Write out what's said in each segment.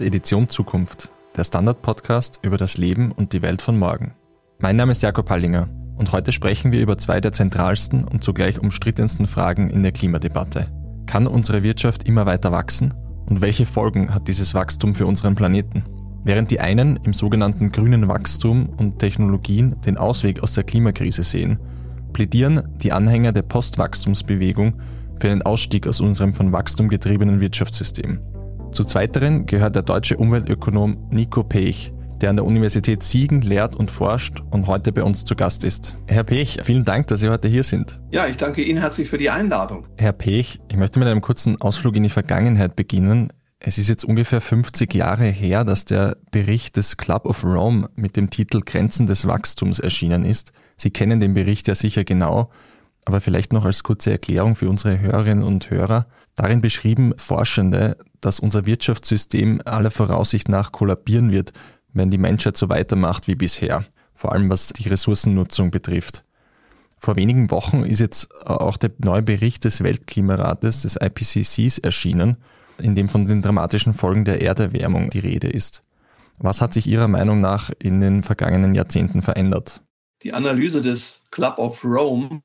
hört Edition Zukunft, der Standard-Podcast über das Leben und die Welt von morgen. Mein Name ist Jakob Hallinger und heute sprechen wir über zwei der zentralsten und zugleich umstrittensten Fragen in der Klimadebatte. Kann unsere Wirtschaft immer weiter wachsen? Und welche Folgen hat dieses Wachstum für unseren Planeten? Während die einen im sogenannten grünen Wachstum und Technologien den Ausweg aus der Klimakrise sehen, plädieren die Anhänger der Postwachstumsbewegung für einen Ausstieg aus unserem von Wachstum getriebenen Wirtschaftssystem. Zu zweiteren gehört der deutsche Umweltökonom Nico Pech, der an der Universität Siegen lehrt und forscht und heute bei uns zu Gast ist. Herr Pech, vielen Dank, dass Sie heute hier sind. Ja, ich danke Ihnen herzlich für die Einladung. Herr Pech, ich möchte mit einem kurzen Ausflug in die Vergangenheit beginnen. Es ist jetzt ungefähr 50 Jahre her, dass der Bericht des Club of Rome mit dem Titel Grenzen des Wachstums erschienen ist. Sie kennen den Bericht ja sicher genau, aber vielleicht noch als kurze Erklärung für unsere Hörerinnen und Hörer. Darin beschrieben Forschende, dass unser Wirtschaftssystem aller Voraussicht nach kollabieren wird, wenn die Menschheit so weitermacht wie bisher, vor allem was die Ressourcennutzung betrifft. Vor wenigen Wochen ist jetzt auch der neue Bericht des Weltklimarates, des IPCCs, erschienen, in dem von den dramatischen Folgen der Erderwärmung die Rede ist. Was hat sich Ihrer Meinung nach in den vergangenen Jahrzehnten verändert? Die Analyse des Club of Rome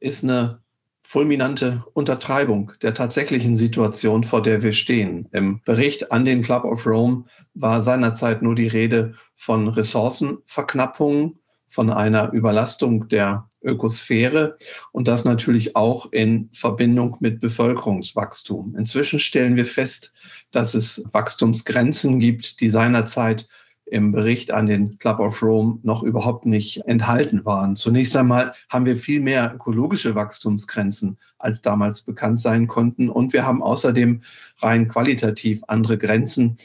ist eine fulminante Untertreibung der tatsächlichen Situation, vor der wir stehen. Im Bericht an den Club of Rome war seinerzeit nur die Rede von Ressourcenverknappungen, von einer Überlastung der Ökosphäre und das natürlich auch in Verbindung mit Bevölkerungswachstum. Inzwischen stellen wir fest, dass es Wachstumsgrenzen gibt, die seinerzeit im Bericht an den Club of Rome noch überhaupt nicht enthalten waren. Zunächst einmal haben wir viel mehr ökologische Wachstumsgrenzen, als damals bekannt sein konnten. Und wir haben außerdem rein qualitativ andere Grenzen,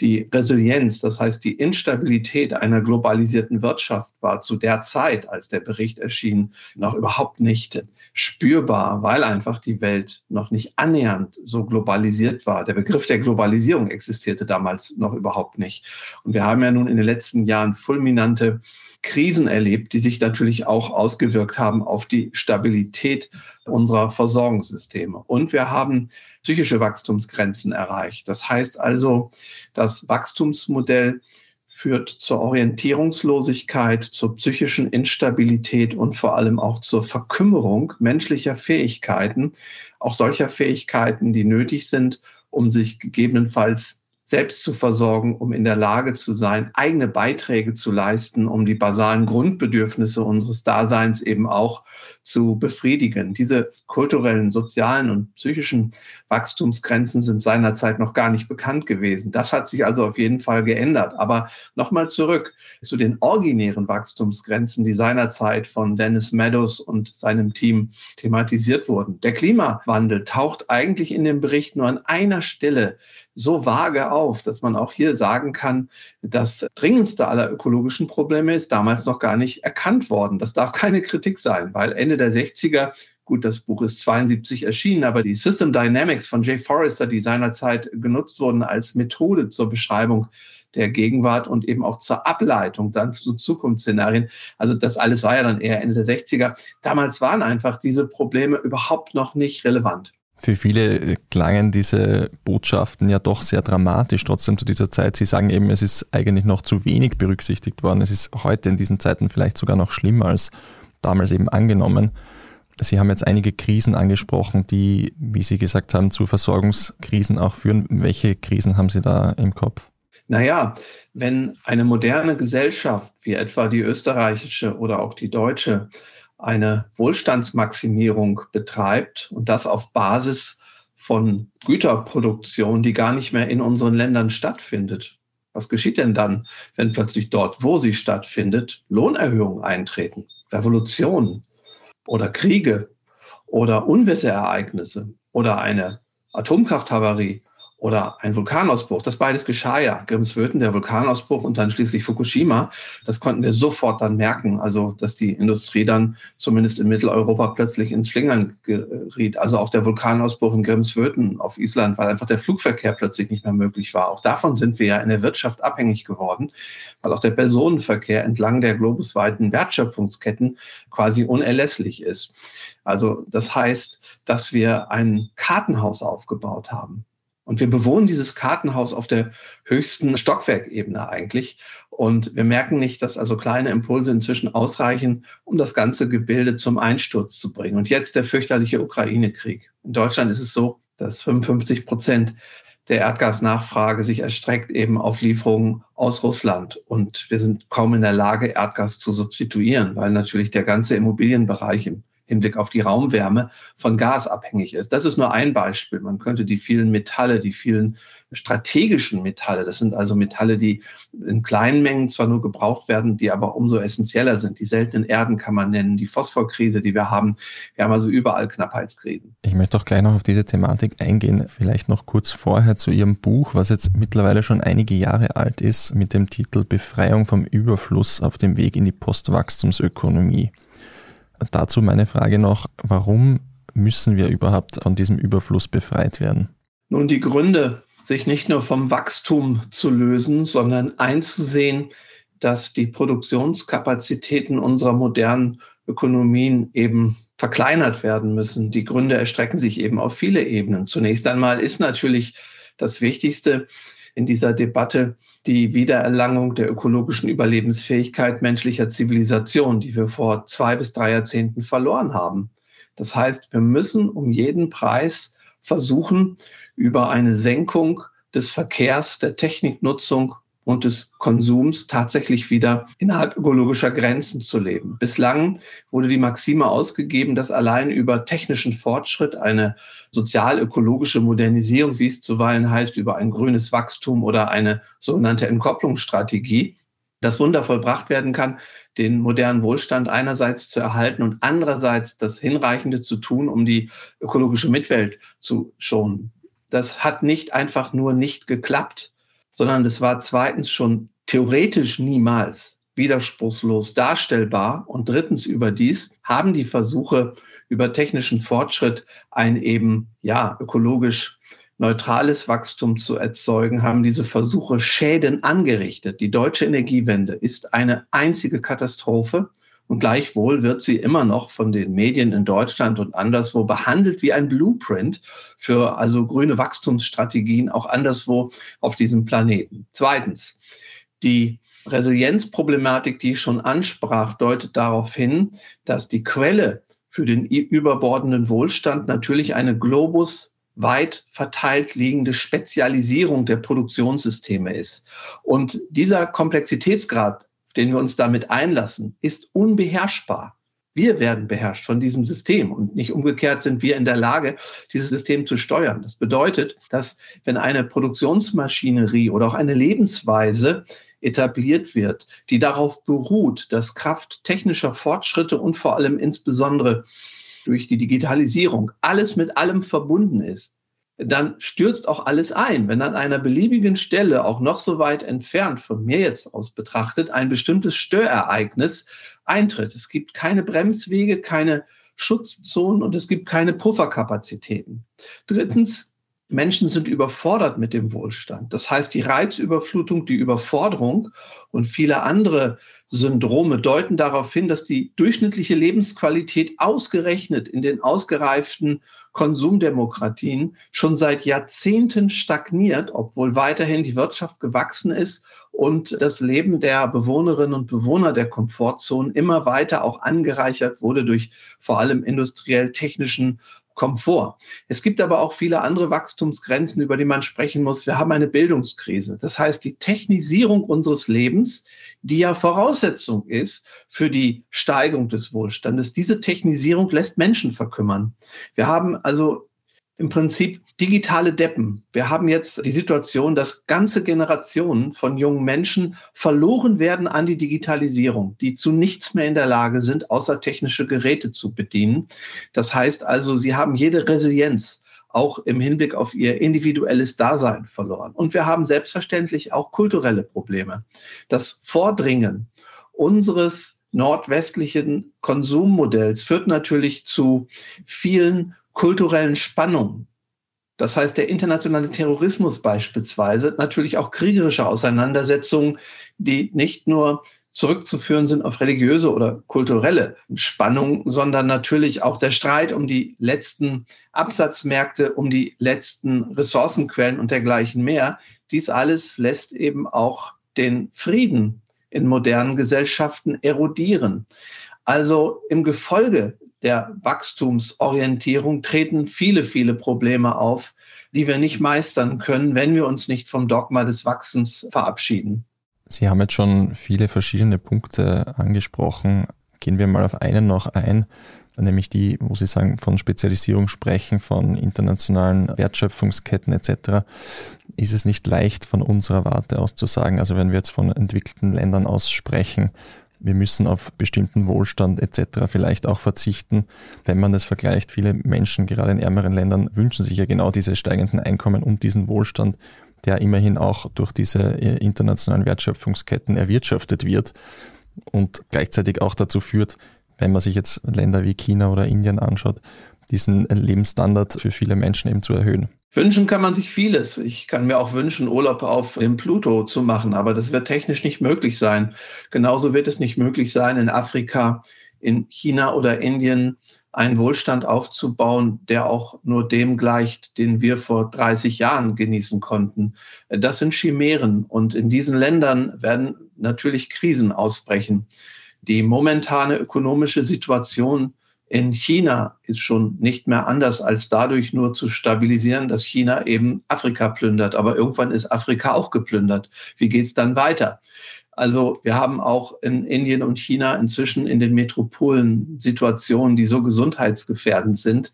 die Resilienz, das heißt die Instabilität einer globalisierten Wirtschaft war zu der Zeit, als der Bericht erschien, noch überhaupt nicht spürbar, weil einfach die Welt noch nicht annähernd so globalisiert war. Der Begriff der Globalisierung existierte damals noch überhaupt nicht. Und wir haben ja nun in den letzten Jahren fulminante Krisen erlebt, die sich natürlich auch ausgewirkt haben auf die Stabilität unserer Versorgungssysteme. Und wir haben psychische Wachstumsgrenzen erreicht. Das heißt also, das Wachstumsmodell führt zur Orientierungslosigkeit, zur psychischen Instabilität und vor allem auch zur Verkümmerung menschlicher Fähigkeiten, auch solcher Fähigkeiten, die nötig sind, um sich gegebenenfalls selbst zu versorgen, um in der Lage zu sein, eigene Beiträge zu leisten, um die basalen Grundbedürfnisse unseres Daseins eben auch zu befriedigen. Diese kulturellen, sozialen und psychischen Wachstumsgrenzen sind seinerzeit noch gar nicht bekannt gewesen. Das hat sich also auf jeden Fall geändert. Aber nochmal zurück zu den originären Wachstumsgrenzen, die seinerzeit von Dennis Meadows und seinem Team thematisiert wurden. Der Klimawandel taucht eigentlich in dem Bericht nur an einer Stelle so vage auf, dass man auch hier sagen kann, das dringendste aller ökologischen Probleme ist damals noch gar nicht erkannt worden. Das darf keine Kritik sein, weil Ende der 60er Gut, das Buch ist 72 erschienen, aber die System Dynamics von Jay Forrester, die seinerzeit genutzt wurden als Methode zur Beschreibung der Gegenwart und eben auch zur Ableitung dann zu Zukunftsszenarien. Also das alles war ja dann eher Ende der 60er. Damals waren einfach diese Probleme überhaupt noch nicht relevant. Für viele klangen diese Botschaften ja doch sehr dramatisch trotzdem zu dieser Zeit. Sie sagen eben, es ist eigentlich noch zu wenig berücksichtigt worden. Es ist heute in diesen Zeiten vielleicht sogar noch schlimmer als damals eben angenommen. Sie haben jetzt einige Krisen angesprochen, die, wie Sie gesagt haben, zu Versorgungskrisen auch führen. Welche Krisen haben Sie da im Kopf? Naja, wenn eine moderne Gesellschaft wie etwa die österreichische oder auch die deutsche eine Wohlstandsmaximierung betreibt und das auf Basis von Güterproduktion, die gar nicht mehr in unseren Ländern stattfindet. Was geschieht denn dann, wenn plötzlich dort, wo sie stattfindet, Lohnerhöhungen eintreten, Revolutionen oder Kriege oder Unwetterereignisse oder eine Atomkrafthavarie oder ein Vulkanausbruch. Das beides geschah ja. Grimswöten, der Vulkanausbruch und dann schließlich Fukushima. Das konnten wir sofort dann merken. Also, dass die Industrie dann zumindest in Mitteleuropa plötzlich ins Schlingern geriet. Also auch der Vulkanausbruch in Grimswöten auf Island, weil einfach der Flugverkehr plötzlich nicht mehr möglich war. Auch davon sind wir ja in der Wirtschaft abhängig geworden, weil auch der Personenverkehr entlang der globusweiten Wertschöpfungsketten quasi unerlässlich ist. Also, das heißt, dass wir ein Kartenhaus aufgebaut haben Und wir bewohnen dieses Kartenhaus auf der höchsten Stockwerkebene eigentlich. Und wir merken nicht, dass also kleine Impulse inzwischen ausreichen, um das ganze Gebilde zum Einsturz zu bringen. Und jetzt der fürchterliche Ukraine-Krieg. In Deutschland ist es so, dass 55 Prozent der Erdgasnachfrage sich erstreckt eben auf Lieferungen aus Russland. Und wir sind kaum in der Lage, Erdgas zu substituieren, weil natürlich der ganze Immobilienbereich im Hinblick auf die Raumwärme von Gas abhängig ist. Das ist nur ein Beispiel. Man könnte die vielen Metalle, die vielen strategischen Metalle, das sind also Metalle, die in kleinen Mengen zwar nur gebraucht werden, die aber umso essentieller sind. Die seltenen Erden kann man nennen, die Phosphorkrise, die wir haben. Wir haben also überall Knappheitskrisen. Ich möchte auch gleich noch auf diese Thematik eingehen. Vielleicht noch kurz vorher zu Ihrem Buch, was jetzt mittlerweile schon einige Jahre alt ist, mit dem Titel Befreiung vom Überfluss auf dem Weg in die Postwachstumsökonomie. Dazu meine Frage noch, warum müssen wir überhaupt von diesem Überfluss befreit werden? Nun, die Gründe, sich nicht nur vom Wachstum zu lösen, sondern einzusehen, dass die Produktionskapazitäten unserer modernen Ökonomien eben verkleinert werden müssen. Die Gründe erstrecken sich eben auf viele Ebenen. Zunächst einmal ist natürlich das Wichtigste in dieser Debatte die Wiedererlangung der ökologischen Überlebensfähigkeit menschlicher Zivilisation, die wir vor zwei bis drei Jahrzehnten verloren haben. Das heißt, wir müssen um jeden Preis versuchen, über eine Senkung des Verkehrs, der Techniknutzung und des Konsums tatsächlich wieder innerhalb ökologischer Grenzen zu leben. Bislang wurde die Maxime ausgegeben, dass allein über technischen Fortschritt eine sozial-ökologische Modernisierung, wie es zuweilen heißt, über ein grünes Wachstum oder eine sogenannte Entkopplungsstrategie, das Wunder vollbracht werden kann, den modernen Wohlstand einerseits zu erhalten und andererseits das Hinreichende zu tun, um die ökologische Mitwelt zu schonen. Das hat nicht einfach nur nicht geklappt sondern es war zweitens schon theoretisch niemals widerspruchslos darstellbar. Und drittens überdies haben die Versuche über technischen Fortschritt ein eben, ja, ökologisch neutrales Wachstum zu erzeugen, haben diese Versuche Schäden angerichtet. Die deutsche Energiewende ist eine einzige Katastrophe. Und gleichwohl wird sie immer noch von den Medien in Deutschland und anderswo behandelt wie ein Blueprint für also grüne Wachstumsstrategien auch anderswo auf diesem Planeten. Zweitens, die Resilienzproblematik, die ich schon ansprach, deutet darauf hin, dass die Quelle für den überbordenden Wohlstand natürlich eine Globus weit verteilt liegende Spezialisierung der Produktionssysteme ist. Und dieser Komplexitätsgrad den wir uns damit einlassen, ist unbeherrschbar. Wir werden beherrscht von diesem System und nicht umgekehrt sind wir in der Lage, dieses System zu steuern. Das bedeutet, dass wenn eine Produktionsmaschinerie oder auch eine Lebensweise etabliert wird, die darauf beruht, dass Kraft technischer Fortschritte und vor allem insbesondere durch die Digitalisierung alles mit allem verbunden ist, dann stürzt auch alles ein. Wenn an einer beliebigen Stelle, auch noch so weit entfernt von mir jetzt aus betrachtet, ein bestimmtes Störereignis eintritt. Es gibt keine Bremswege, keine Schutzzonen und es gibt keine Pufferkapazitäten. Drittens, Menschen sind überfordert mit dem Wohlstand. Das heißt, die Reizüberflutung, die Überforderung und viele andere Syndrome deuten darauf hin, dass die durchschnittliche Lebensqualität ausgerechnet in den ausgereiften Konsumdemokratien schon seit Jahrzehnten stagniert, obwohl weiterhin die Wirtschaft gewachsen ist und das Leben der Bewohnerinnen und Bewohner der Komfortzonen immer weiter auch angereichert wurde durch vor allem industriell Komfort. Es gibt aber auch viele andere Wachstumsgrenzen, über die man sprechen muss. Wir haben eine Bildungskrise. Das heißt, die Technisierung unseres Lebens, die ja Voraussetzung ist für die Steigerung des Wohlstandes, diese Technisierung lässt Menschen verkümmern. Wir haben also im Prinzip digitale Deppen. Wir haben jetzt die Situation, dass ganze Generationen von jungen Menschen verloren werden an die Digitalisierung, die zu nichts mehr in der Lage sind, außer technische Geräte zu bedienen. Das heißt also, sie haben jede Resilienz auch im Hinblick auf ihr individuelles Dasein verloren. Und wir haben selbstverständlich auch kulturelle Probleme. Das Vordringen unseres nordwestlichen Konsummodells führt natürlich zu vielen kulturellen Spannungen. Das heißt, der internationale Terrorismus beispielsweise, natürlich auch kriegerische Auseinandersetzungen, die nicht nur zurückzuführen sind auf religiöse oder kulturelle Spannungen, sondern natürlich auch der Streit um die letzten Absatzmärkte, um die letzten Ressourcenquellen und dergleichen mehr. Dies alles lässt eben auch den Frieden in modernen Gesellschaften erodieren. Also im Gefolge der Wachstumsorientierung treten viele, viele Probleme auf, die wir nicht meistern können, wenn wir uns nicht vom Dogma des Wachsens verabschieden. Sie haben jetzt schon viele verschiedene Punkte angesprochen. Gehen wir mal auf einen noch ein, nämlich die, wo Sie sagen, von Spezialisierung sprechen, von internationalen Wertschöpfungsketten etc. Ist es nicht leicht von unserer Warte aus zu sagen, also wenn wir jetzt von entwickelten Ländern aus sprechen, wir müssen auf bestimmten Wohlstand etc. vielleicht auch verzichten. Wenn man das vergleicht, viele Menschen, gerade in ärmeren Ländern, wünschen sich ja genau diese steigenden Einkommen und diesen Wohlstand, der immerhin auch durch diese äh, internationalen Wertschöpfungsketten erwirtschaftet wird und gleichzeitig auch dazu führt, wenn man sich jetzt Länder wie China oder Indien anschaut, diesen Lebensstandard für viele Menschen eben zu erhöhen. Wünschen kann man sich vieles. Ich kann mir auch wünschen, Urlaub auf dem Pluto zu machen, aber das wird technisch nicht möglich sein. Genauso wird es nicht möglich sein, in Afrika, in China oder Indien einen Wohlstand aufzubauen, der auch nur dem gleicht, den wir vor 30 Jahren genießen konnten. Das sind Chimären und in diesen Ländern werden natürlich Krisen ausbrechen. Die momentane ökonomische Situation in China ist schon nicht mehr anders, als dadurch nur zu stabilisieren, dass China eben Afrika plündert. Aber irgendwann ist Afrika auch geplündert. Wie geht es dann weiter? Also wir haben auch in Indien und China inzwischen in den Metropolen Situationen, die so gesundheitsgefährdend sind.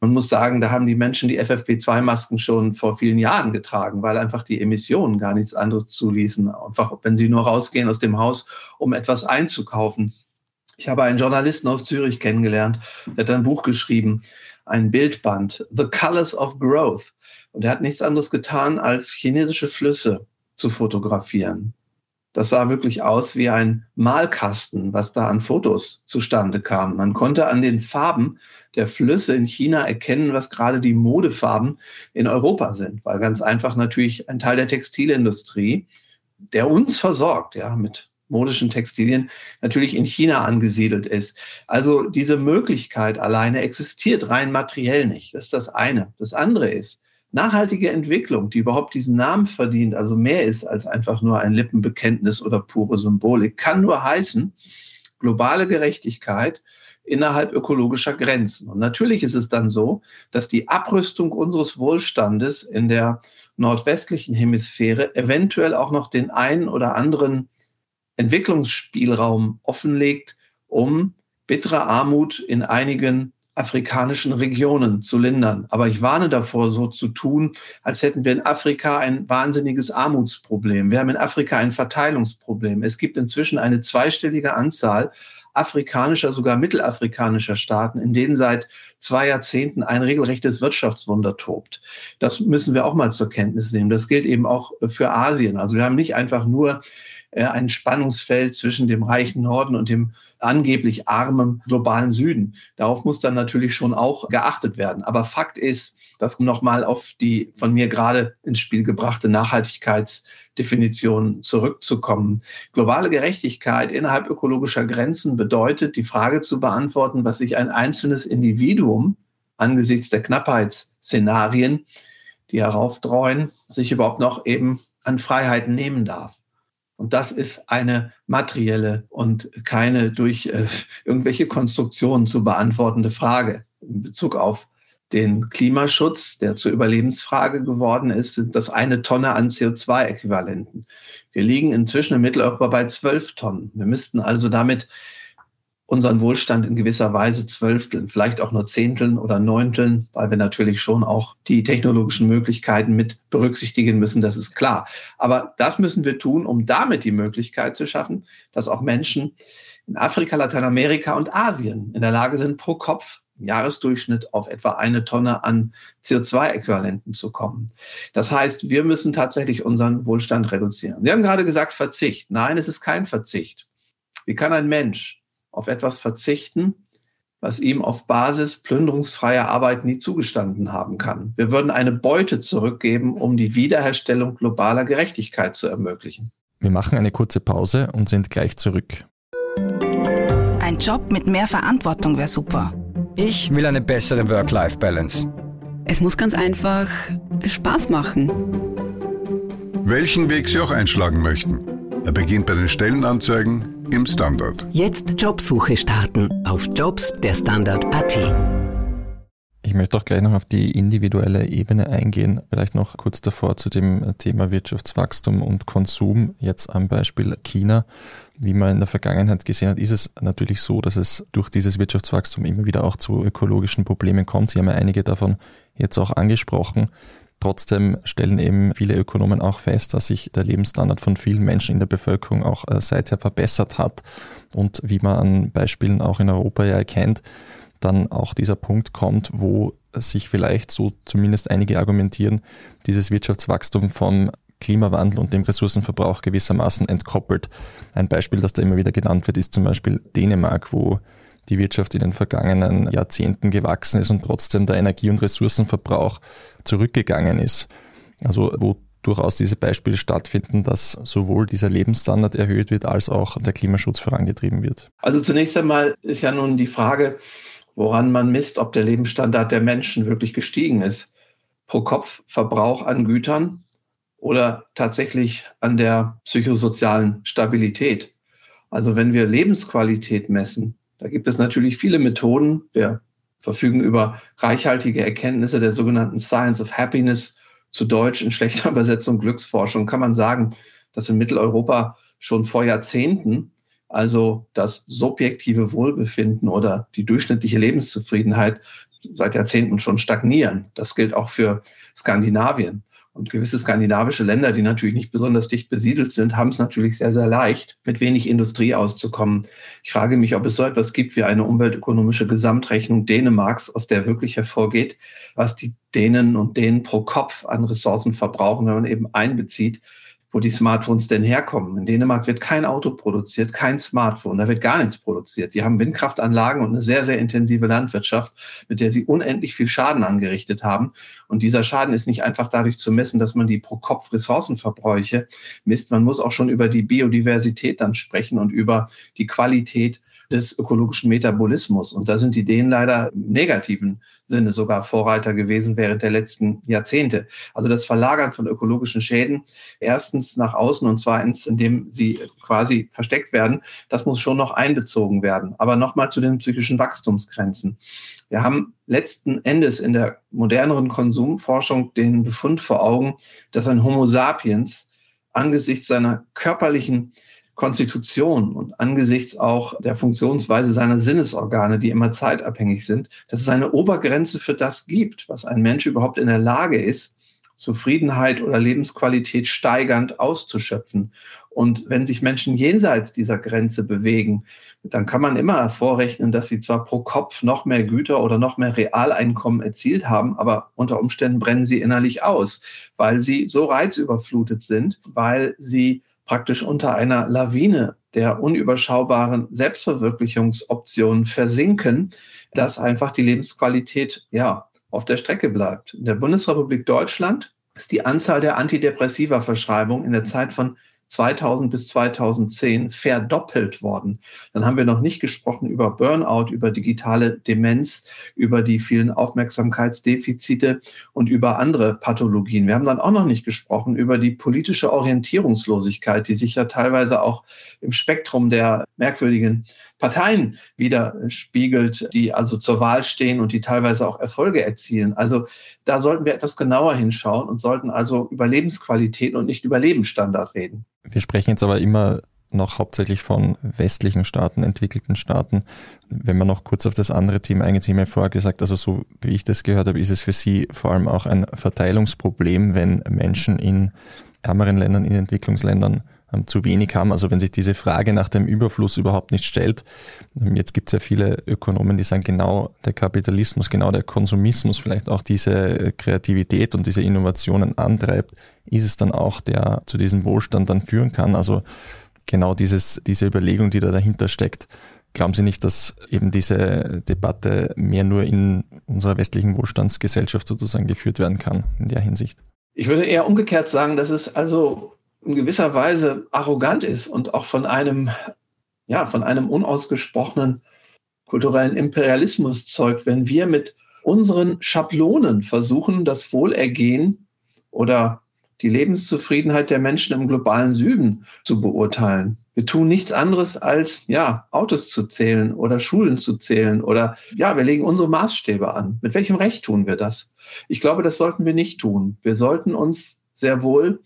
Man muss sagen, da haben die Menschen die FFP2-Masken schon vor vielen Jahren getragen, weil einfach die Emissionen gar nichts anderes zuließen. Einfach, wenn sie nur rausgehen aus dem Haus, um etwas einzukaufen. Ich habe einen Journalisten aus Zürich kennengelernt, der hat ein Buch geschrieben, ein Bildband, The Colors of Growth. Und er hat nichts anderes getan, als chinesische Flüsse zu fotografieren. Das sah wirklich aus wie ein Malkasten, was da an Fotos zustande kam. Man konnte an den Farben der Flüsse in China erkennen, was gerade die Modefarben in Europa sind, weil ganz einfach natürlich ein Teil der Textilindustrie, der uns versorgt, ja, mit modischen Textilien natürlich in China angesiedelt ist. Also diese Möglichkeit alleine existiert rein materiell nicht. Das ist das eine. Das andere ist, nachhaltige Entwicklung, die überhaupt diesen Namen verdient, also mehr ist als einfach nur ein Lippenbekenntnis oder pure Symbolik, kann nur heißen, globale Gerechtigkeit innerhalb ökologischer Grenzen. Und natürlich ist es dann so, dass die Abrüstung unseres Wohlstandes in der nordwestlichen Hemisphäre eventuell auch noch den einen oder anderen Entwicklungsspielraum offenlegt, um bittere Armut in einigen afrikanischen Regionen zu lindern. Aber ich warne davor, so zu tun, als hätten wir in Afrika ein wahnsinniges Armutsproblem. Wir haben in Afrika ein Verteilungsproblem. Es gibt inzwischen eine zweistellige Anzahl afrikanischer, sogar mittelafrikanischer Staaten, in denen seit zwei Jahrzehnten ein regelrechtes Wirtschaftswunder tobt. Das müssen wir auch mal zur Kenntnis nehmen. Das gilt eben auch für Asien. Also wir haben nicht einfach nur ein Spannungsfeld zwischen dem reichen Norden und dem angeblich armen globalen Süden. Darauf muss dann natürlich schon auch geachtet werden. Aber Fakt ist, dass nochmal auf die von mir gerade ins Spiel gebrachte Nachhaltigkeitsdefinition zurückzukommen. Globale Gerechtigkeit innerhalb ökologischer Grenzen bedeutet, die Frage zu beantworten, was sich ein einzelnes Individuum angesichts der Knappheitsszenarien, die heraufdreuen, sich überhaupt noch eben an Freiheiten nehmen darf. Und das ist eine materielle und keine durch äh, irgendwelche Konstruktionen zu beantwortende Frage. In Bezug auf den Klimaschutz, der zur Überlebensfrage geworden ist, sind das eine Tonne an CO2-Äquivalenten. Wir liegen inzwischen in Mitteleuropa bei zwölf Tonnen. Wir müssten also damit unseren Wohlstand in gewisser Weise zwölfteln, vielleicht auch nur Zehnteln oder Neunteln, weil wir natürlich schon auch die technologischen Möglichkeiten mit berücksichtigen müssen, das ist klar. Aber das müssen wir tun, um damit die Möglichkeit zu schaffen, dass auch Menschen in Afrika, Lateinamerika und Asien in der Lage sind, pro Kopf im Jahresdurchschnitt auf etwa eine Tonne an CO2-Äquivalenten zu kommen. Das heißt, wir müssen tatsächlich unseren Wohlstand reduzieren. Sie haben gerade gesagt Verzicht. Nein, es ist kein Verzicht. Wie kann ein Mensch auf etwas verzichten, was ihm auf Basis plünderungsfreier Arbeit nie zugestanden haben kann. Wir würden eine Beute zurückgeben, um die Wiederherstellung globaler Gerechtigkeit zu ermöglichen. Wir machen eine kurze Pause und sind gleich zurück. Ein Job mit mehr Verantwortung wäre super. Ich will eine bessere Work-Life-Balance. Es muss ganz einfach Spaß machen. Welchen Weg Sie auch einschlagen möchten. Er beginnt bei den Stellenanzeigen im Standard. Jetzt Jobsuche starten auf Jobs der Standard.at. Ich möchte auch gleich noch auf die individuelle Ebene eingehen. Vielleicht noch kurz davor zu dem Thema Wirtschaftswachstum und Konsum. Jetzt am Beispiel China. Wie man in der Vergangenheit gesehen hat, ist es natürlich so, dass es durch dieses Wirtschaftswachstum immer wieder auch zu ökologischen Problemen kommt. Sie haben ja einige davon jetzt auch angesprochen. Trotzdem stellen eben viele Ökonomen auch fest, dass sich der Lebensstandard von vielen Menschen in der Bevölkerung auch äh, seither verbessert hat. Und wie man an Beispielen auch in Europa ja erkennt, dann auch dieser Punkt kommt, wo sich vielleicht so zumindest einige argumentieren, dieses Wirtschaftswachstum vom Klimawandel und dem Ressourcenverbrauch gewissermaßen entkoppelt. Ein Beispiel, das da immer wieder genannt wird, ist zum Beispiel Dänemark, wo die Wirtschaft in den vergangenen Jahrzehnten gewachsen ist und trotzdem der Energie- und Ressourcenverbrauch zurückgegangen ist. Also wo durchaus diese Beispiele stattfinden, dass sowohl dieser Lebensstandard erhöht wird, als auch der Klimaschutz vorangetrieben wird. Also zunächst einmal ist ja nun die Frage, woran man misst, ob der Lebensstandard der Menschen wirklich gestiegen ist. Pro Kopf Verbrauch an Gütern oder tatsächlich an der psychosozialen Stabilität. Also wenn wir Lebensqualität messen, da gibt es natürlich viele Methoden. Wir verfügen über reichhaltige Erkenntnisse der sogenannten Science of Happiness, zu Deutsch in schlechter Übersetzung Glücksforschung, kann man sagen, dass in Mitteleuropa schon vor Jahrzehnten also das subjektive Wohlbefinden oder die durchschnittliche Lebenszufriedenheit seit Jahrzehnten schon stagnieren. Das gilt auch für Skandinavien. Und gewisse skandinavische Länder, die natürlich nicht besonders dicht besiedelt sind, haben es natürlich sehr, sehr leicht, mit wenig Industrie auszukommen. Ich frage mich, ob es so etwas gibt wie eine umweltökonomische Gesamtrechnung Dänemarks, aus der wirklich hervorgeht, was die Dänen und Dänen pro Kopf an Ressourcen verbrauchen, wenn man eben einbezieht, wo die Smartphones denn herkommen. In Dänemark wird kein Auto produziert, kein Smartphone, da wird gar nichts produziert. Die haben Windkraftanlagen und eine sehr, sehr intensive Landwirtschaft, mit der sie unendlich viel Schaden angerichtet haben. Und dieser Schaden ist nicht einfach dadurch zu messen, dass man die pro Kopf Ressourcenverbräuche misst. Man muss auch schon über die Biodiversität dann sprechen und über die Qualität des ökologischen Metabolismus. Und da sind die Dänen leider im negativen Sinne sogar Vorreiter gewesen während der letzten Jahrzehnte. Also das Verlagern von ökologischen Schäden erstens nach außen und zweitens, indem sie quasi versteckt werden, das muss schon noch einbezogen werden. Aber nochmal zu den psychischen Wachstumsgrenzen. Wir haben letzten Endes in der moderneren Konsumforschung den Befund vor Augen, dass ein Homo sapiens angesichts seiner körperlichen Konstitution und angesichts auch der Funktionsweise seiner Sinnesorgane, die immer zeitabhängig sind, dass es eine Obergrenze für das gibt, was ein Mensch überhaupt in der Lage ist, Zufriedenheit oder Lebensqualität steigernd auszuschöpfen. Und wenn sich Menschen jenseits dieser Grenze bewegen, dann kann man immer vorrechnen, dass sie zwar pro Kopf noch mehr Güter oder noch mehr Realeinkommen erzielt haben, aber unter Umständen brennen sie innerlich aus, weil sie so reizüberflutet sind, weil sie praktisch unter einer Lawine der unüberschaubaren Selbstverwirklichungsoptionen versinken, dass einfach die Lebensqualität ja auf der Strecke bleibt. In der Bundesrepublik Deutschland ist die Anzahl der Antidepressiva-Verschreibungen in der Zeit von 2000 bis 2010 verdoppelt worden. Dann haben wir noch nicht gesprochen über Burnout, über digitale Demenz, über die vielen Aufmerksamkeitsdefizite und über andere Pathologien. Wir haben dann auch noch nicht gesprochen über die politische Orientierungslosigkeit, die sich ja teilweise auch im Spektrum der merkwürdigen Parteien widerspiegelt, die also zur Wahl stehen und die teilweise auch Erfolge erzielen. Also da sollten wir etwas genauer hinschauen und sollten also über Lebensqualität und nicht über Lebensstandard reden. Wir sprechen jetzt aber immer noch hauptsächlich von westlichen Staaten, entwickelten Staaten. Wenn man noch kurz auf das andere Thema eingeht, Sie haben ja vorher gesagt, also so wie ich das gehört habe, ist es für Sie vor allem auch ein Verteilungsproblem, wenn Menschen in ärmeren Ländern, in Entwicklungsländern zu wenig haben. Also wenn sich diese Frage nach dem Überfluss überhaupt nicht stellt. Ähm, jetzt gibt es ja viele Ökonomen, die sagen, genau der Kapitalismus, genau der Konsumismus, vielleicht auch diese Kreativität und diese Innovationen antreibt, ist es dann auch, der zu diesem Wohlstand dann führen kann. Also genau dieses, diese Überlegung, die da dahinter steckt. Glauben Sie nicht, dass eben diese Debatte mehr nur in unserer westlichen Wohlstandsgesellschaft sozusagen geführt werden kann in der Hinsicht? Ich würde eher umgekehrt sagen, dass es also in gewisser Weise arrogant ist und auch von einem, ja, von einem unausgesprochenen kulturellen Imperialismus zeugt, wenn wir mit unseren Schablonen versuchen, das Wohlergehen oder die Lebenszufriedenheit der Menschen im globalen Süden zu beurteilen. Wir tun nichts anderes als, ja, Autos zu zählen oder Schulen zu zählen oder, ja, wir legen unsere Maßstäbe an. Mit welchem Recht tun wir das? Ich glaube, das sollten wir nicht tun. Wir sollten uns sehr wohl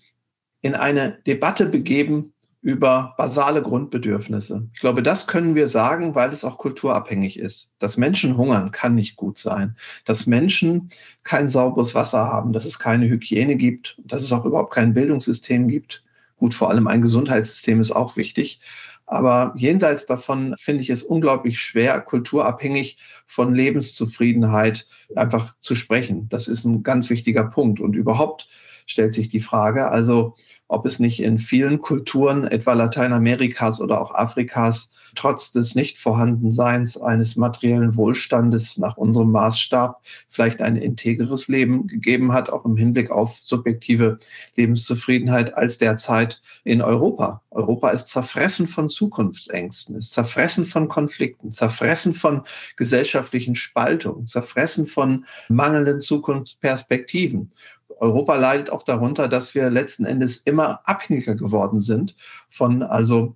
in eine Debatte begeben über basale Grundbedürfnisse. Ich glaube, das können wir sagen, weil es auch kulturabhängig ist. Dass Menschen hungern, kann nicht gut sein. Dass Menschen kein sauberes Wasser haben, dass es keine Hygiene gibt, dass es auch überhaupt kein Bildungssystem gibt. Gut, vor allem ein Gesundheitssystem ist auch wichtig. Aber jenseits davon finde ich es unglaublich schwer, kulturabhängig von Lebenszufriedenheit einfach zu sprechen. Das ist ein ganz wichtiger Punkt. Und überhaupt stellt sich die Frage, also ob es nicht in vielen Kulturen, etwa Lateinamerikas oder auch Afrikas, trotz des Nichtvorhandenseins eines materiellen Wohlstandes nach unserem Maßstab vielleicht ein integeres Leben gegeben hat, auch im Hinblick auf subjektive Lebenszufriedenheit als derzeit in Europa. Europa ist zerfressen von Zukunftsängsten, ist zerfressen von Konflikten, zerfressen von gesellschaftlichen Spaltungen, zerfressen von mangelnden Zukunftsperspektiven. Europa leidet auch darunter, dass wir letzten Endes immer abhängiger geworden sind von also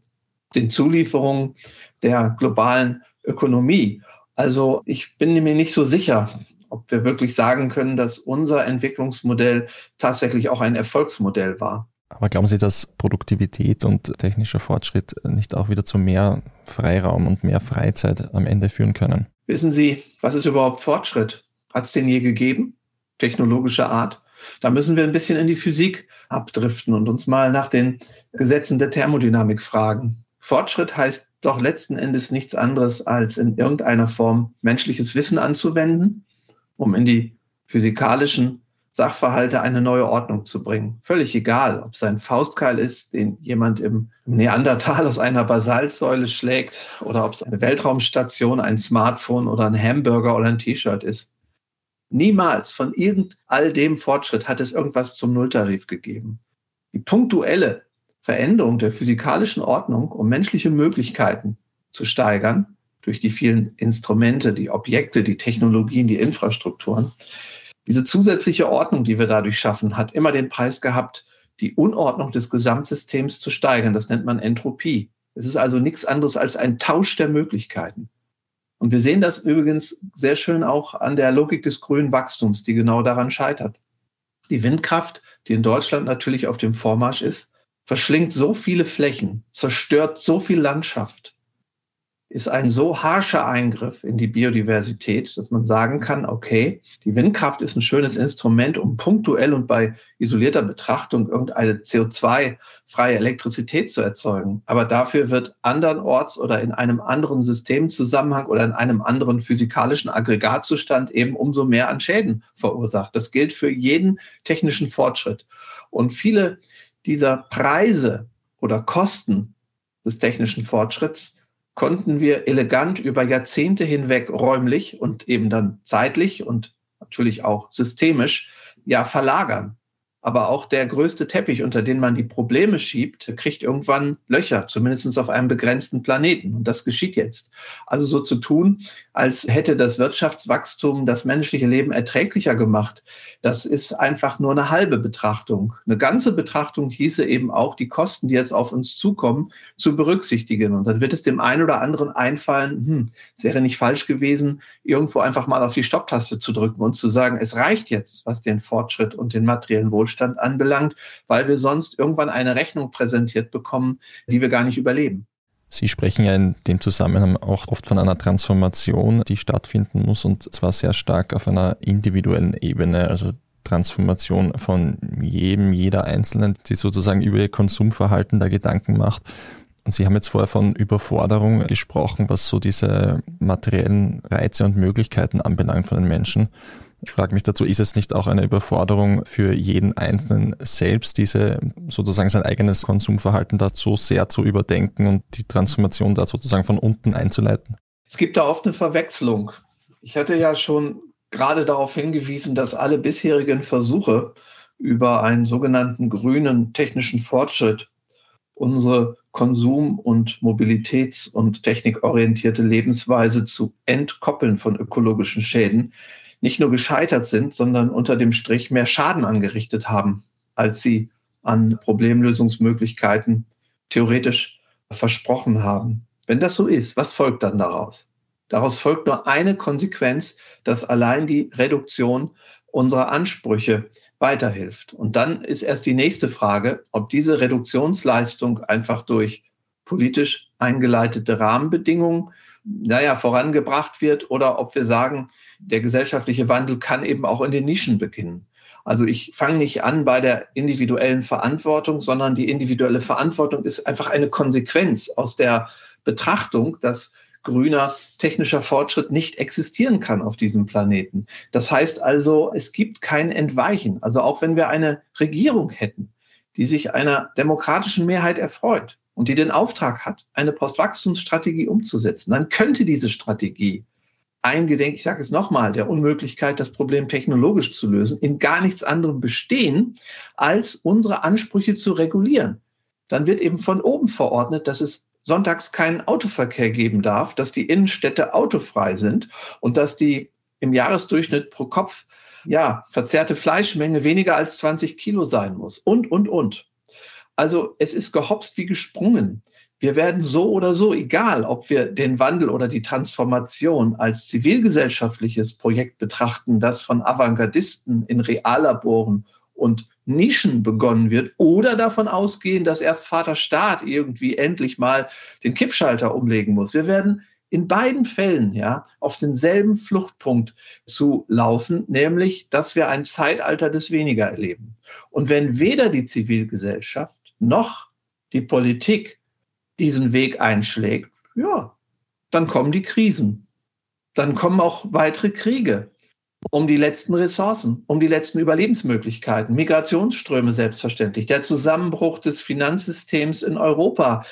den Zulieferungen der globalen Ökonomie. Also ich bin mir nicht so sicher, ob wir wirklich sagen können, dass unser Entwicklungsmodell tatsächlich auch ein Erfolgsmodell war. Aber glauben Sie, dass Produktivität und technischer Fortschritt nicht auch wieder zu mehr Freiraum und mehr Freizeit am Ende führen können? Wissen Sie, was ist überhaupt Fortschritt? Hat es den je gegeben? Technologischer Art? Da müssen wir ein bisschen in die Physik abdriften und uns mal nach den Gesetzen der Thermodynamik fragen. Fortschritt heißt doch letzten Endes nichts anderes, als in irgendeiner Form menschliches Wissen anzuwenden, um in die physikalischen Sachverhalte eine neue Ordnung zu bringen. Völlig egal, ob es ein Faustkeil ist, den jemand im Neandertal aus einer Basaltsäule schlägt, oder ob es eine Weltraumstation, ein Smartphone oder ein Hamburger oder ein T-Shirt ist. Niemals von irgend all dem Fortschritt hat es irgendwas zum Nulltarif gegeben. Die punktuelle Veränderung der physikalischen Ordnung, um menschliche Möglichkeiten zu steigern, durch die vielen Instrumente, die Objekte, die Technologien, die Infrastrukturen. Diese zusätzliche Ordnung, die wir dadurch schaffen, hat immer den Preis gehabt, die Unordnung des Gesamtsystems zu steigern. Das nennt man Entropie. Es ist also nichts anderes als ein Tausch der Möglichkeiten. Und wir sehen das übrigens sehr schön auch an der Logik des grünen Wachstums, die genau daran scheitert. Die Windkraft, die in Deutschland natürlich auf dem Vormarsch ist, verschlingt so viele Flächen, zerstört so viel Landschaft, ist ein so harscher Eingriff in die Biodiversität, dass man sagen kann, okay, die Windkraft ist ein schönes Instrument, um punktuell und bei isolierter Betrachtung irgendeine CO2-freie Elektrizität zu erzeugen. Aber dafür wird andernorts oder in einem anderen Systemzusammenhang oder in einem anderen physikalischen Aggregatzustand eben umso mehr an Schäden verursacht. Das gilt für jeden technischen Fortschritt. Und viele dieser Preise oder Kosten des technischen Fortschritts konnten wir elegant über Jahrzehnte hinweg räumlich und eben dann zeitlich und natürlich auch systemisch ja verlagern. Aber auch der größte Teppich, unter den man die Probleme schiebt, kriegt irgendwann Löcher, zumindest auf einem begrenzten Planeten. Und das geschieht jetzt. Also so zu tun, als hätte das Wirtschaftswachstum das menschliche Leben erträglicher gemacht, das ist einfach nur eine halbe Betrachtung. Eine ganze Betrachtung hieße eben auch, die Kosten, die jetzt auf uns zukommen, zu berücksichtigen. Und dann wird es dem einen oder anderen einfallen, hm, es wäre nicht falsch gewesen, irgendwo einfach mal auf die Stopptaste zu drücken und zu sagen, es reicht jetzt, was den Fortschritt und den materiellen Wohlstand anbelangt, weil wir sonst irgendwann eine Rechnung präsentiert bekommen, die wir gar nicht überleben. Sie sprechen ja in dem Zusammenhang auch oft von einer Transformation, die stattfinden muss und zwar sehr stark auf einer individuellen Ebene, also Transformation von jedem, jeder Einzelnen, die sozusagen über ihr Konsumverhalten da Gedanken macht. Und Sie haben jetzt vorher von Überforderung gesprochen, was so diese materiellen Reize und Möglichkeiten anbelangt von den Menschen. Ich frage mich dazu, ist es nicht auch eine Überforderung für jeden Einzelnen selbst, diese sozusagen sein eigenes Konsumverhalten da so sehr zu überdenken und die Transformation da sozusagen von unten einzuleiten? Es gibt da oft eine Verwechslung. Ich hatte ja schon gerade darauf hingewiesen, dass alle bisherigen Versuche, über einen sogenannten grünen technischen Fortschritt unsere konsum- und mobilitäts- und technikorientierte Lebensweise zu entkoppeln von ökologischen Schäden, nicht nur gescheitert sind, sondern unter dem Strich mehr Schaden angerichtet haben, als sie an Problemlösungsmöglichkeiten theoretisch versprochen haben. Wenn das so ist, was folgt dann daraus? Daraus folgt nur eine Konsequenz, dass allein die Reduktion unserer Ansprüche weiterhilft. Und dann ist erst die nächste Frage, ob diese Reduktionsleistung einfach durch politisch eingeleitete Rahmenbedingungen naja, vorangebracht wird oder ob wir sagen, der gesellschaftliche Wandel kann eben auch in den Nischen beginnen. Also ich fange nicht an bei der individuellen Verantwortung, sondern die individuelle Verantwortung ist einfach eine Konsequenz aus der Betrachtung, dass grüner technischer Fortschritt nicht existieren kann auf diesem Planeten. Das heißt also, es gibt kein Entweichen. Also auch wenn wir eine Regierung hätten, die sich einer demokratischen Mehrheit erfreut und die den Auftrag hat, eine Postwachstumsstrategie umzusetzen, dann könnte diese Strategie eingedenk, ich sage es nochmal, der Unmöglichkeit, das Problem technologisch zu lösen, in gar nichts anderem bestehen, als unsere Ansprüche zu regulieren. Dann wird eben von oben verordnet, dass es sonntags keinen Autoverkehr geben darf, dass die Innenstädte autofrei sind und dass die im Jahresdurchschnitt pro Kopf ja, verzehrte Fleischmenge weniger als 20 Kilo sein muss und, und, und. Also es ist gehopst wie gesprungen. Wir werden so oder so, egal ob wir den Wandel oder die Transformation als zivilgesellschaftliches Projekt betrachten, das von Avantgardisten in Reallaboren und Nischen begonnen wird oder davon ausgehen, dass erst Vater Staat irgendwie endlich mal den Kippschalter umlegen muss. Wir werden in beiden Fällen ja auf denselben Fluchtpunkt zu laufen, nämlich, dass wir ein Zeitalter des Weniger erleben. Und wenn weder die Zivilgesellschaft noch die Politik diesen Weg einschlägt, ja, dann kommen die Krisen. Dann kommen auch weitere Kriege um die letzten Ressourcen, um die letzten Überlebensmöglichkeiten, Migrationsströme selbstverständlich, der Zusammenbruch des Finanzsystems in Europa,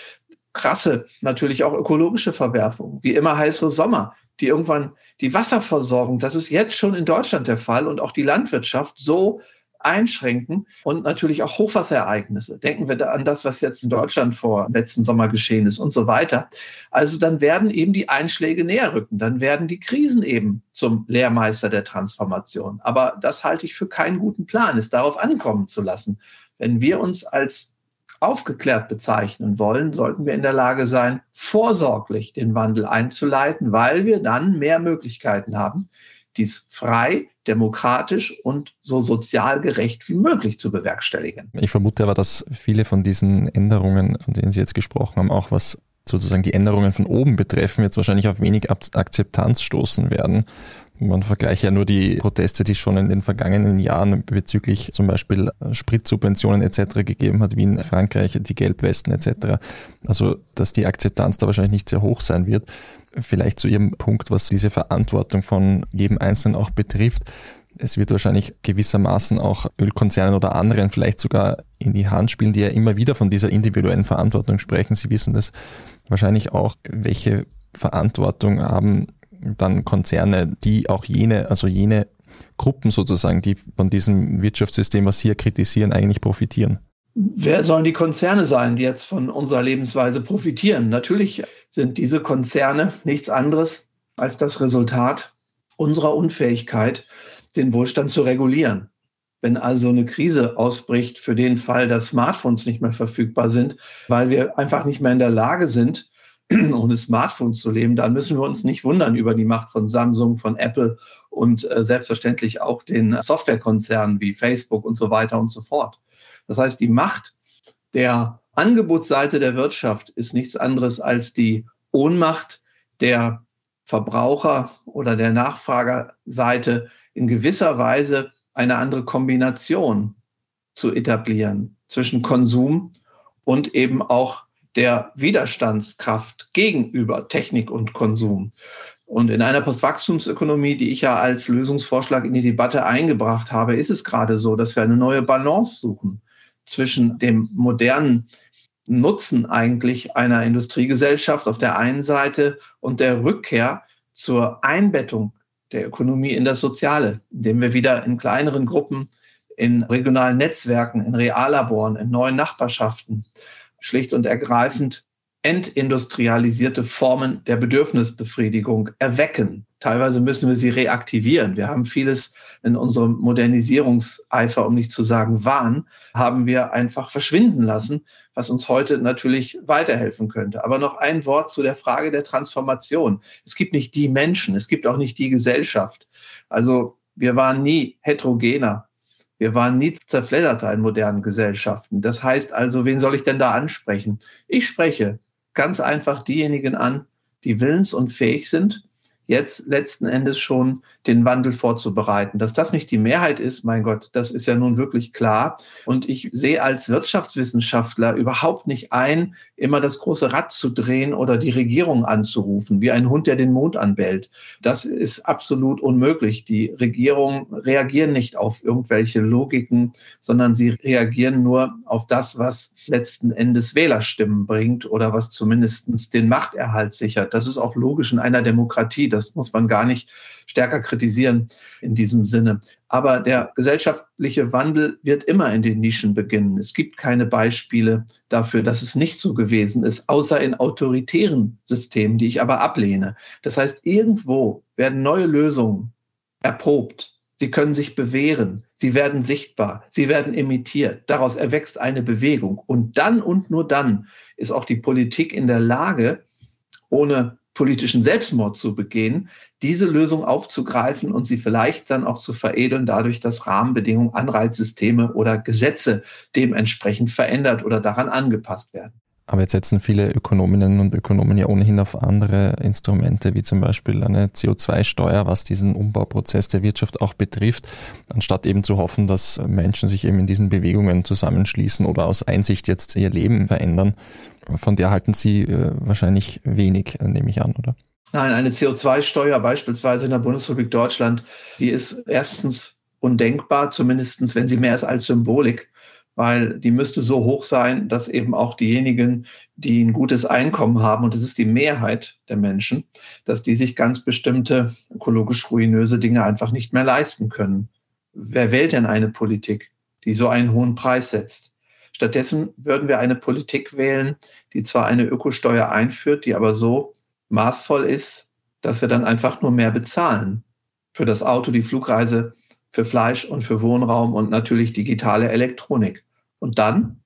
krasse, natürlich auch ökologische Verwerfungen, wie immer heißere Sommer, die irgendwann die Wasserversorgung, das ist jetzt schon in Deutschland der Fall und auch die Landwirtschaft so einschränken und natürlich auch Hochwasserereignisse. Denken wir da an das, was jetzt in Deutschland vor letzten Sommer geschehen ist und so weiter. Also dann werden eben die Einschläge näher rücken. Dann werden die Krisen eben zum Lehrmeister der Transformation. Aber das halte ich für keinen guten Plan, es darauf ankommen zu lassen. Wenn wir uns als aufgeklärt bezeichnen wollen, sollten wir in der Lage sein, vorsorglich den Wandel einzuleiten, weil wir dann mehr Möglichkeiten haben, dies frei, demokratisch und so sozial gerecht wie möglich zu bewerkstelligen. Ich vermute aber, dass viele von diesen Änderungen, von denen Sie jetzt gesprochen haben, auch was sozusagen die Änderungen von oben betreffen, jetzt wahrscheinlich auf wenig Akzeptanz stoßen werden. Man vergleiche ja nur die Proteste, die schon in den vergangenen Jahren bezüglich zum Beispiel Spritsubventionen etc. gegeben hat, wie in Frankreich, die Gelbwesten etc. Also, dass die Akzeptanz da wahrscheinlich nicht sehr hoch sein wird. Vielleicht zu Ihrem Punkt, was diese Verantwortung von jedem Einzelnen auch betrifft. Es wird wahrscheinlich gewissermaßen auch Ölkonzernen oder anderen vielleicht sogar in die Hand spielen, die ja immer wieder von dieser individuellen Verantwortung sprechen. Sie wissen das wahrscheinlich auch, welche Verantwortung haben dann Konzerne, die auch jene, also jene Gruppen sozusagen, die von diesem Wirtschaftssystem, was Sie kritisieren, eigentlich profitieren. Wer sollen die Konzerne sein, die jetzt von unserer Lebensweise profitieren? Natürlich sind diese Konzerne nichts anderes als das Resultat unserer Unfähigkeit, den Wohlstand zu regulieren. Wenn also eine Krise ausbricht für den Fall, dass Smartphones nicht mehr verfügbar sind, weil wir einfach nicht mehr in der Lage sind, ohne Smartphone zu leben, dann müssen wir uns nicht wundern über die Macht von Samsung, von Apple und äh, selbstverständlich auch den Softwarekonzernen wie Facebook und so weiter und so fort. Das heißt, die Macht der Angebotsseite der Wirtschaft ist nichts anderes als die Ohnmacht der Verbraucher oder der Nachfragerseite in gewisser Weise eine andere Kombination zu etablieren zwischen Konsum und eben auch der Widerstandskraft gegenüber Technik und Konsum. Und in einer Postwachstumsökonomie, die ich ja als Lösungsvorschlag in die Debatte eingebracht habe, ist es gerade so, dass wir eine neue Balance suchen zwischen dem modernen Nutzen eigentlich einer Industriegesellschaft auf der einen Seite und der Rückkehr zur Einbettung der Ökonomie in das Soziale, indem wir wieder in kleineren Gruppen in regionalen Netzwerken, in Reallaboren, in neuen Nachbarschaften. Schlicht und ergreifend entindustrialisierte Formen der Bedürfnisbefriedigung erwecken. Teilweise müssen wir sie reaktivieren. Wir haben vieles in unserem Modernisierungseifer, um nicht zu sagen Wahn, haben wir einfach verschwinden lassen, was uns heute natürlich weiterhelfen könnte. Aber noch ein Wort zu der Frage der Transformation. Es gibt nicht die Menschen, es gibt auch nicht die Gesellschaft. Also wir waren nie heterogener. Wir waren nie zerfledderter in modernen Gesellschaften. Das heißt also, wen soll ich denn da ansprechen? Ich spreche ganz einfach diejenigen an, die willens und fähig sind, jetzt letzten Endes schon den Wandel vorzubereiten. Dass das nicht die Mehrheit ist, mein Gott, das ist ja nun wirklich klar. Und ich sehe als Wirtschaftswissenschaftler überhaupt nicht ein, immer das große Rad zu drehen oder die Regierung anzurufen, wie ein Hund, der den Mond anbellt. Das ist absolut unmöglich. Die Regierungen reagieren nicht auf irgendwelche Logiken, sondern sie reagieren nur auf das, was letzten Endes Wählerstimmen bringt oder was zumindest den Machterhalt sichert. Das ist auch logisch in einer Demokratie. Das muss man gar nicht stärker kritisieren in diesem Sinne. Aber der gesellschaftliche Wandel wird immer in den Nischen beginnen. Es gibt keine Beispiele dafür, dass es nicht so gewesen ist, außer in autoritären Systemen, die ich aber ablehne. Das heißt, irgendwo werden neue Lösungen erprobt. Sie können sich bewähren. Sie werden sichtbar. Sie werden imitiert. Daraus erwächst eine Bewegung. Und dann und nur dann ist auch die Politik in der Lage, ohne politischen Selbstmord zu begehen, diese Lösung aufzugreifen und sie vielleicht dann auch zu veredeln, dadurch, dass Rahmenbedingungen, Anreizsysteme oder Gesetze dementsprechend verändert oder daran angepasst werden. Aber jetzt setzen viele Ökonominnen und Ökonomen ja ohnehin auf andere Instrumente, wie zum Beispiel eine CO2-Steuer, was diesen Umbauprozess der Wirtschaft auch betrifft, anstatt eben zu hoffen, dass Menschen sich eben in diesen Bewegungen zusammenschließen oder aus Einsicht jetzt ihr Leben verändern. Von der halten Sie äh, wahrscheinlich wenig, äh, nehme ich an, oder? Nein, eine CO2-Steuer beispielsweise in der Bundesrepublik Deutschland, die ist erstens undenkbar, zumindestens wenn sie mehr ist als Symbolik, weil die müsste so hoch sein, dass eben auch diejenigen, die ein gutes Einkommen haben, und das ist die Mehrheit der Menschen, dass die sich ganz bestimmte ökologisch ruinöse Dinge einfach nicht mehr leisten können. Wer wählt denn eine Politik, die so einen hohen Preis setzt? Stattdessen würden wir eine Politik wählen, die zwar eine Ökosteuer einführt, die aber so maßvoll ist, dass wir dann einfach nur mehr bezahlen. Für das Auto, die Flugreise, für Fleisch und für Wohnraum und natürlich digitale Elektronik. Und dann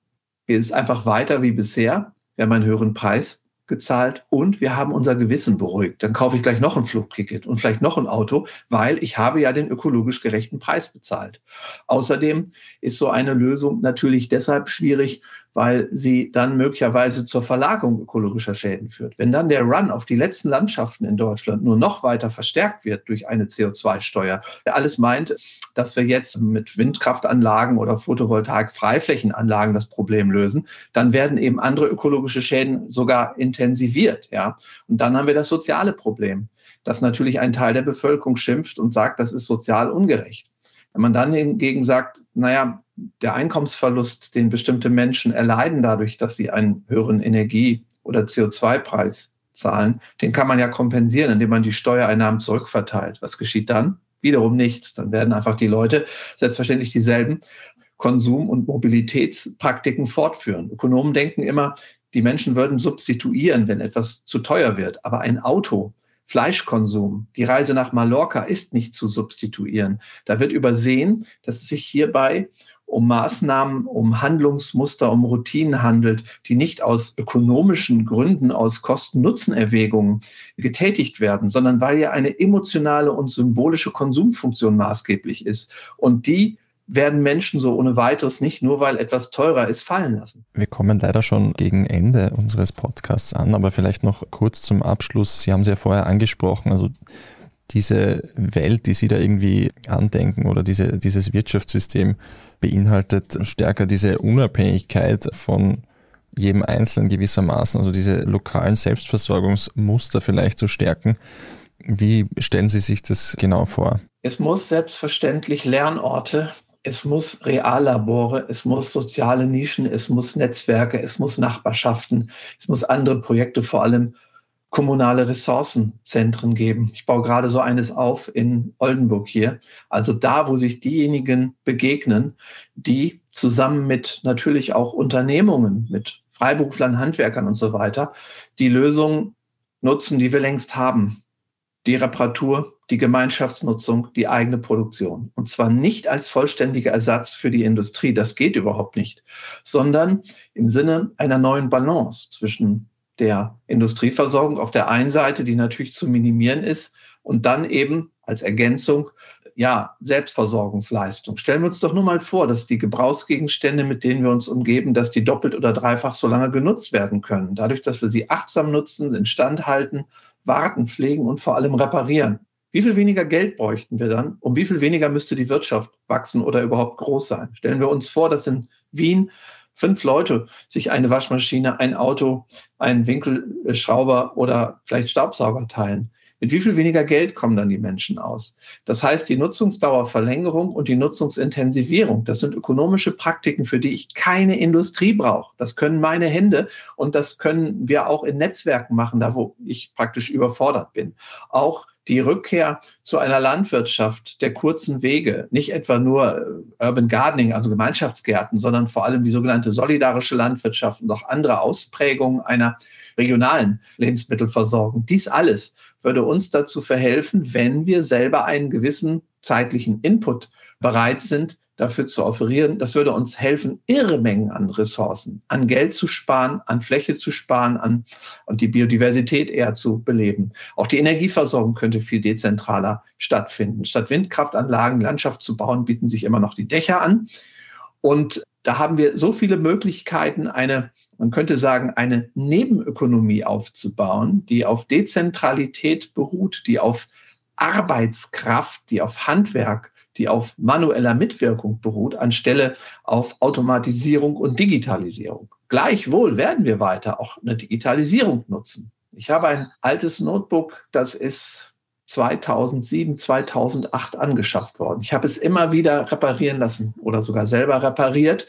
geht es einfach weiter wie bisher. Wir haben einen höheren Preis gezahlt und wir haben unser Gewissen beruhigt. Dann kaufe ich gleich noch ein Flugticket und vielleicht noch ein Auto, weil ich habe ja den ökologisch gerechten Preis bezahlt. Außerdem ist so eine Lösung natürlich deshalb schwierig, weil sie dann möglicherweise zur Verlagerung ökologischer Schäden führt. Wenn dann der Run auf die letzten Landschaften in Deutschland nur noch weiter verstärkt wird durch eine CO2-Steuer, der alles meint, dass wir jetzt mit Windkraftanlagen oder Photovoltaik-Freiflächenanlagen das Problem lösen, dann werden eben andere ökologische Schäden sogar intensiviert. Ja? Und dann haben wir das soziale Problem, dass natürlich ein Teil der Bevölkerung schimpft und sagt, das ist sozial ungerecht. Wenn man dann hingegen sagt, naja, der Einkommensverlust, den bestimmte Menschen erleiden dadurch, dass sie einen höheren Energie- oder CO2-Preis zahlen, den kann man ja kompensieren, indem man die Steuereinnahmen zurückverteilt. Was geschieht dann? Wiederum nichts. Dann werden einfach die Leute selbstverständlich dieselben Konsum- und Mobilitätspraktiken fortführen. Ökonomen denken immer, die Menschen würden substituieren, wenn etwas zu teuer wird. Aber ein Auto Fleischkonsum, die Reise nach Mallorca ist nicht zu substituieren. Da wird übersehen, dass es sich hierbei um Maßnahmen, um Handlungsmuster, um Routinen handelt, die nicht aus ökonomischen Gründen, aus Kosten-Nutzen-Erwägungen getätigt werden, sondern weil ja eine emotionale und symbolische Konsumfunktion maßgeblich ist. Und die werden Menschen so ohne weiteres nicht, nur weil etwas teurer ist, fallen lassen. Wir kommen leider schon gegen Ende unseres Podcasts an, aber vielleicht noch kurz zum Abschluss. Sie haben es ja vorher angesprochen, also diese Welt, die Sie da irgendwie andenken oder diese, dieses Wirtschaftssystem beinhaltet stärker diese Unabhängigkeit von jedem Einzelnen gewissermaßen, also diese lokalen Selbstversorgungsmuster vielleicht zu stärken. Wie stellen Sie sich das genau vor? Es muss selbstverständlich Lernorte es muss Reallabore, es muss soziale Nischen, es muss Netzwerke, es muss Nachbarschaften, es muss andere Projekte vor allem kommunale Ressourcenzentren geben. Ich baue gerade so eines auf in Oldenburg hier. Also da, wo sich diejenigen begegnen, die zusammen mit natürlich auch Unternehmungen, mit Freiberuflern, Handwerkern und so weiter, die Lösung nutzen, die wir längst haben. Die Reparatur, die Gemeinschaftsnutzung, die eigene Produktion. Und zwar nicht als vollständiger Ersatz für die Industrie, das geht überhaupt nicht, sondern im Sinne einer neuen Balance zwischen der Industrieversorgung auf der einen Seite, die natürlich zu minimieren ist, und dann eben als Ergänzung, ja, Selbstversorgungsleistung. Stellen wir uns doch nur mal vor, dass die Gebrauchsgegenstände, mit denen wir uns umgeben, dass die doppelt oder dreifach so lange genutzt werden können. Dadurch, dass wir sie achtsam nutzen, instand halten, warten, pflegen und vor allem reparieren. Wie viel weniger Geld bräuchten wir dann? Um wie viel weniger müsste die Wirtschaft wachsen oder überhaupt groß sein? Stellen wir uns vor, dass in Wien fünf Leute sich eine Waschmaschine, ein Auto, einen Winkelschrauber oder vielleicht Staubsauger teilen. Mit wie viel weniger Geld kommen dann die Menschen aus? Das heißt, die Nutzungsdauerverlängerung und die Nutzungsintensivierung, das sind ökonomische Praktiken, für die ich keine Industrie brauche. Das können meine Hände und das können wir auch in Netzwerken machen, da wo ich praktisch überfordert bin. Auch die Rückkehr zu einer Landwirtschaft der kurzen Wege, nicht etwa nur äh, Urban Gardening, also Gemeinschaftsgärten, sondern vor allem die sogenannte solidarische Landwirtschaft und auch andere Ausprägungen einer regionalen Lebensmittelversorgung. Dies alles würde uns dazu verhelfen, wenn wir selber einen gewissen zeitlichen Input bereit sind, dafür zu offerieren. Das würde uns helfen, irre Mengen an Ressourcen, an Geld zu sparen, an Fläche zu sparen, an und die Biodiversität eher zu beleben. Auch die Energieversorgung könnte viel dezentraler stattfinden. Statt Windkraftanlagen Landschaft zu bauen, bieten sich immer noch die Dächer an. Und da haben wir so viele Möglichkeiten, eine, man könnte sagen, eine Nebenökonomie aufzubauen, die auf Dezentralität beruht, die auf Arbeitskraft, die auf Handwerk die auf manueller Mitwirkung beruht, anstelle auf Automatisierung und Digitalisierung. Gleichwohl werden wir weiter auch eine Digitalisierung nutzen. Ich habe ein altes Notebook, das ist 2007, 2008 angeschafft worden. Ich habe es immer wieder reparieren lassen oder sogar selber repariert.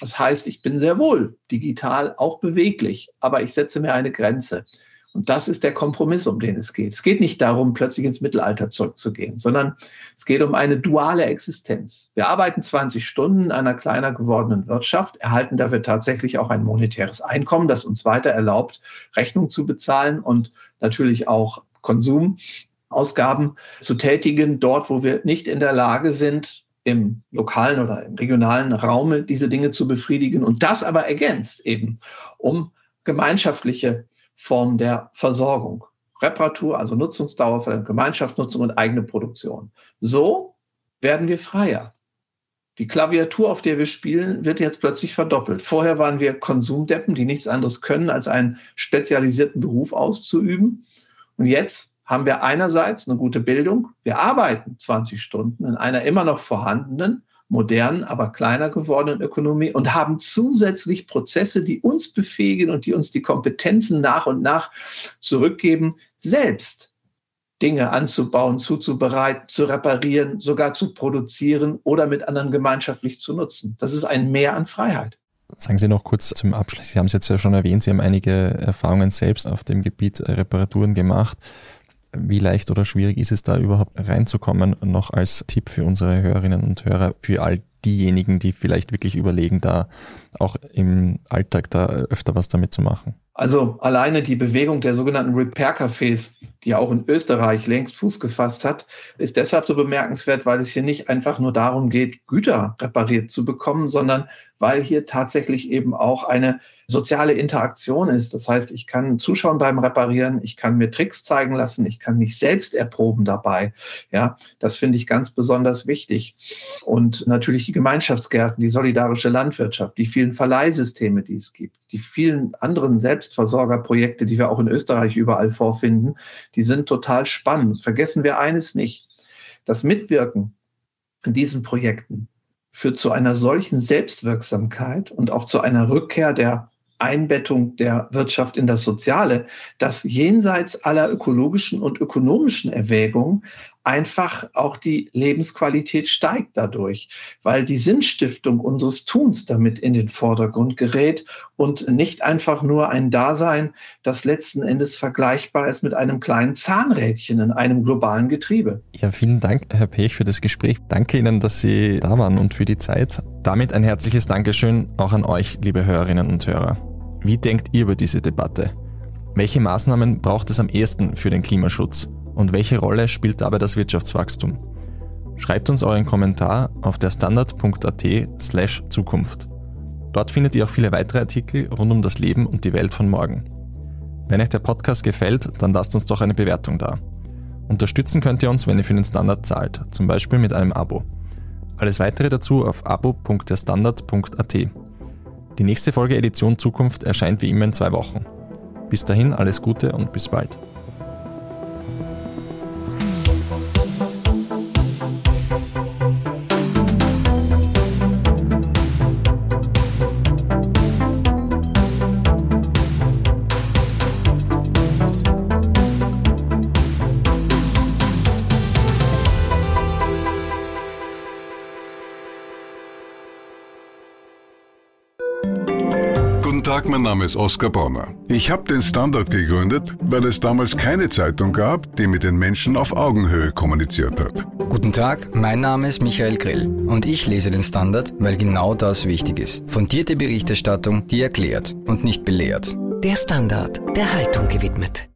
Das heißt, ich bin sehr wohl digital auch beweglich, aber ich setze mir eine Grenze. Und das ist der Kompromiss, um den es geht. Es geht nicht darum, plötzlich ins Mittelalter zurückzugehen, sondern es geht um eine duale Existenz. Wir arbeiten 20 Stunden in einer kleiner gewordenen Wirtschaft, erhalten dafür tatsächlich auch ein monetäres Einkommen, das uns weiter erlaubt, Rechnung zu bezahlen und natürlich auch Konsumausgaben zu tätigen, dort, wo wir nicht in der Lage sind, im lokalen oder im regionalen Raume diese Dinge zu befriedigen und das aber ergänzt eben um gemeinschaftliche Form der Versorgung. Reparatur, also Nutzungsdauer für Gemeinschaftsnutzung und eigene Produktion. So werden wir freier. Die Klaviatur, auf der wir spielen, wird jetzt plötzlich verdoppelt. Vorher waren wir Konsumdeppen, die nichts anderes können, als einen spezialisierten Beruf auszuüben. Und jetzt haben wir einerseits eine gute Bildung. Wir arbeiten 20 Stunden in einer immer noch vorhandenen, modernen, aber kleiner gewordenen Ökonomie und haben zusätzlich Prozesse, die uns befähigen und die uns die Kompetenzen nach und nach zurückgeben, selbst Dinge anzubauen, zuzubereiten, zu reparieren, sogar zu produzieren oder mit anderen gemeinschaftlich zu nutzen. Das ist ein Mehr an Freiheit. Sagen Sie noch kurz zum Abschluss. Sie haben es jetzt ja schon erwähnt, Sie haben einige Erfahrungen selbst auf dem Gebiet der Reparaturen gemacht. Wie leicht oder schwierig ist es da überhaupt reinzukommen? Noch als Tipp für unsere Hörerinnen und Hörer, für all diejenigen, die vielleicht wirklich überlegen, da auch im Alltag da öfter was damit zu machen? Also alleine die Bewegung der sogenannten Repair-Cafés, die auch in Österreich längst Fuß gefasst hat, ist deshalb so bemerkenswert, weil es hier nicht einfach nur darum geht, Güter repariert zu bekommen, sondern weil hier tatsächlich eben auch eine soziale Interaktion ist. Das heißt, ich kann zuschauen beim Reparieren, ich kann mir Tricks zeigen lassen, ich kann mich selbst erproben dabei. Ja, das finde ich ganz besonders wichtig. Und natürlich die Gemeinschaftsgärten, die solidarische Landwirtschaft, die vielen Verleihsysteme, die es gibt, die vielen anderen Selbstversorgerprojekte, die wir auch in Österreich überall vorfinden, die sind total spannend. Vergessen wir eines nicht. Das Mitwirken in diesen Projekten führt zu einer solchen Selbstwirksamkeit und auch zu einer Rückkehr der Einbettung der Wirtschaft in das Soziale, dass jenseits aller ökologischen und ökonomischen Erwägungen einfach auch die Lebensqualität steigt dadurch, weil die Sinnstiftung unseres Tuns damit in den Vordergrund gerät und nicht einfach nur ein Dasein, das letzten Endes vergleichbar ist mit einem kleinen Zahnrädchen in einem globalen Getriebe. Ja, vielen Dank, Herr Pech, für das Gespräch. Danke Ihnen, dass Sie da waren und für die Zeit. Damit ein herzliches Dankeschön auch an euch, liebe Hörerinnen und Hörer. Wie denkt ihr über diese Debatte? Welche Maßnahmen braucht es am ehesten für den Klimaschutz? Und welche Rolle spielt dabei das Wirtschaftswachstum? Schreibt uns euren Kommentar auf der standard.at slash Zukunft. Dort findet ihr auch viele weitere Artikel rund um das Leben und die Welt von morgen. Wenn euch der Podcast gefällt, dann lasst uns doch eine Bewertung da. Unterstützen könnt ihr uns, wenn ihr für den Standard zahlt, zum Beispiel mit einem Abo. Alles weitere dazu auf abo.derstandard.at. Die nächste Folge Edition Zukunft erscheint wie immer in zwei Wochen. Bis dahin alles Gute und bis bald. Tag, mein Name ist Oskar Bonner. Ich habe den Standard gegründet, weil es damals keine Zeitung gab, die mit den Menschen auf Augenhöhe kommuniziert hat. Guten Tag, mein Name ist Michael Grill und ich lese den Standard, weil genau das wichtig ist. Fundierte Berichterstattung, die erklärt und nicht belehrt. Der Standard, der Haltung gewidmet.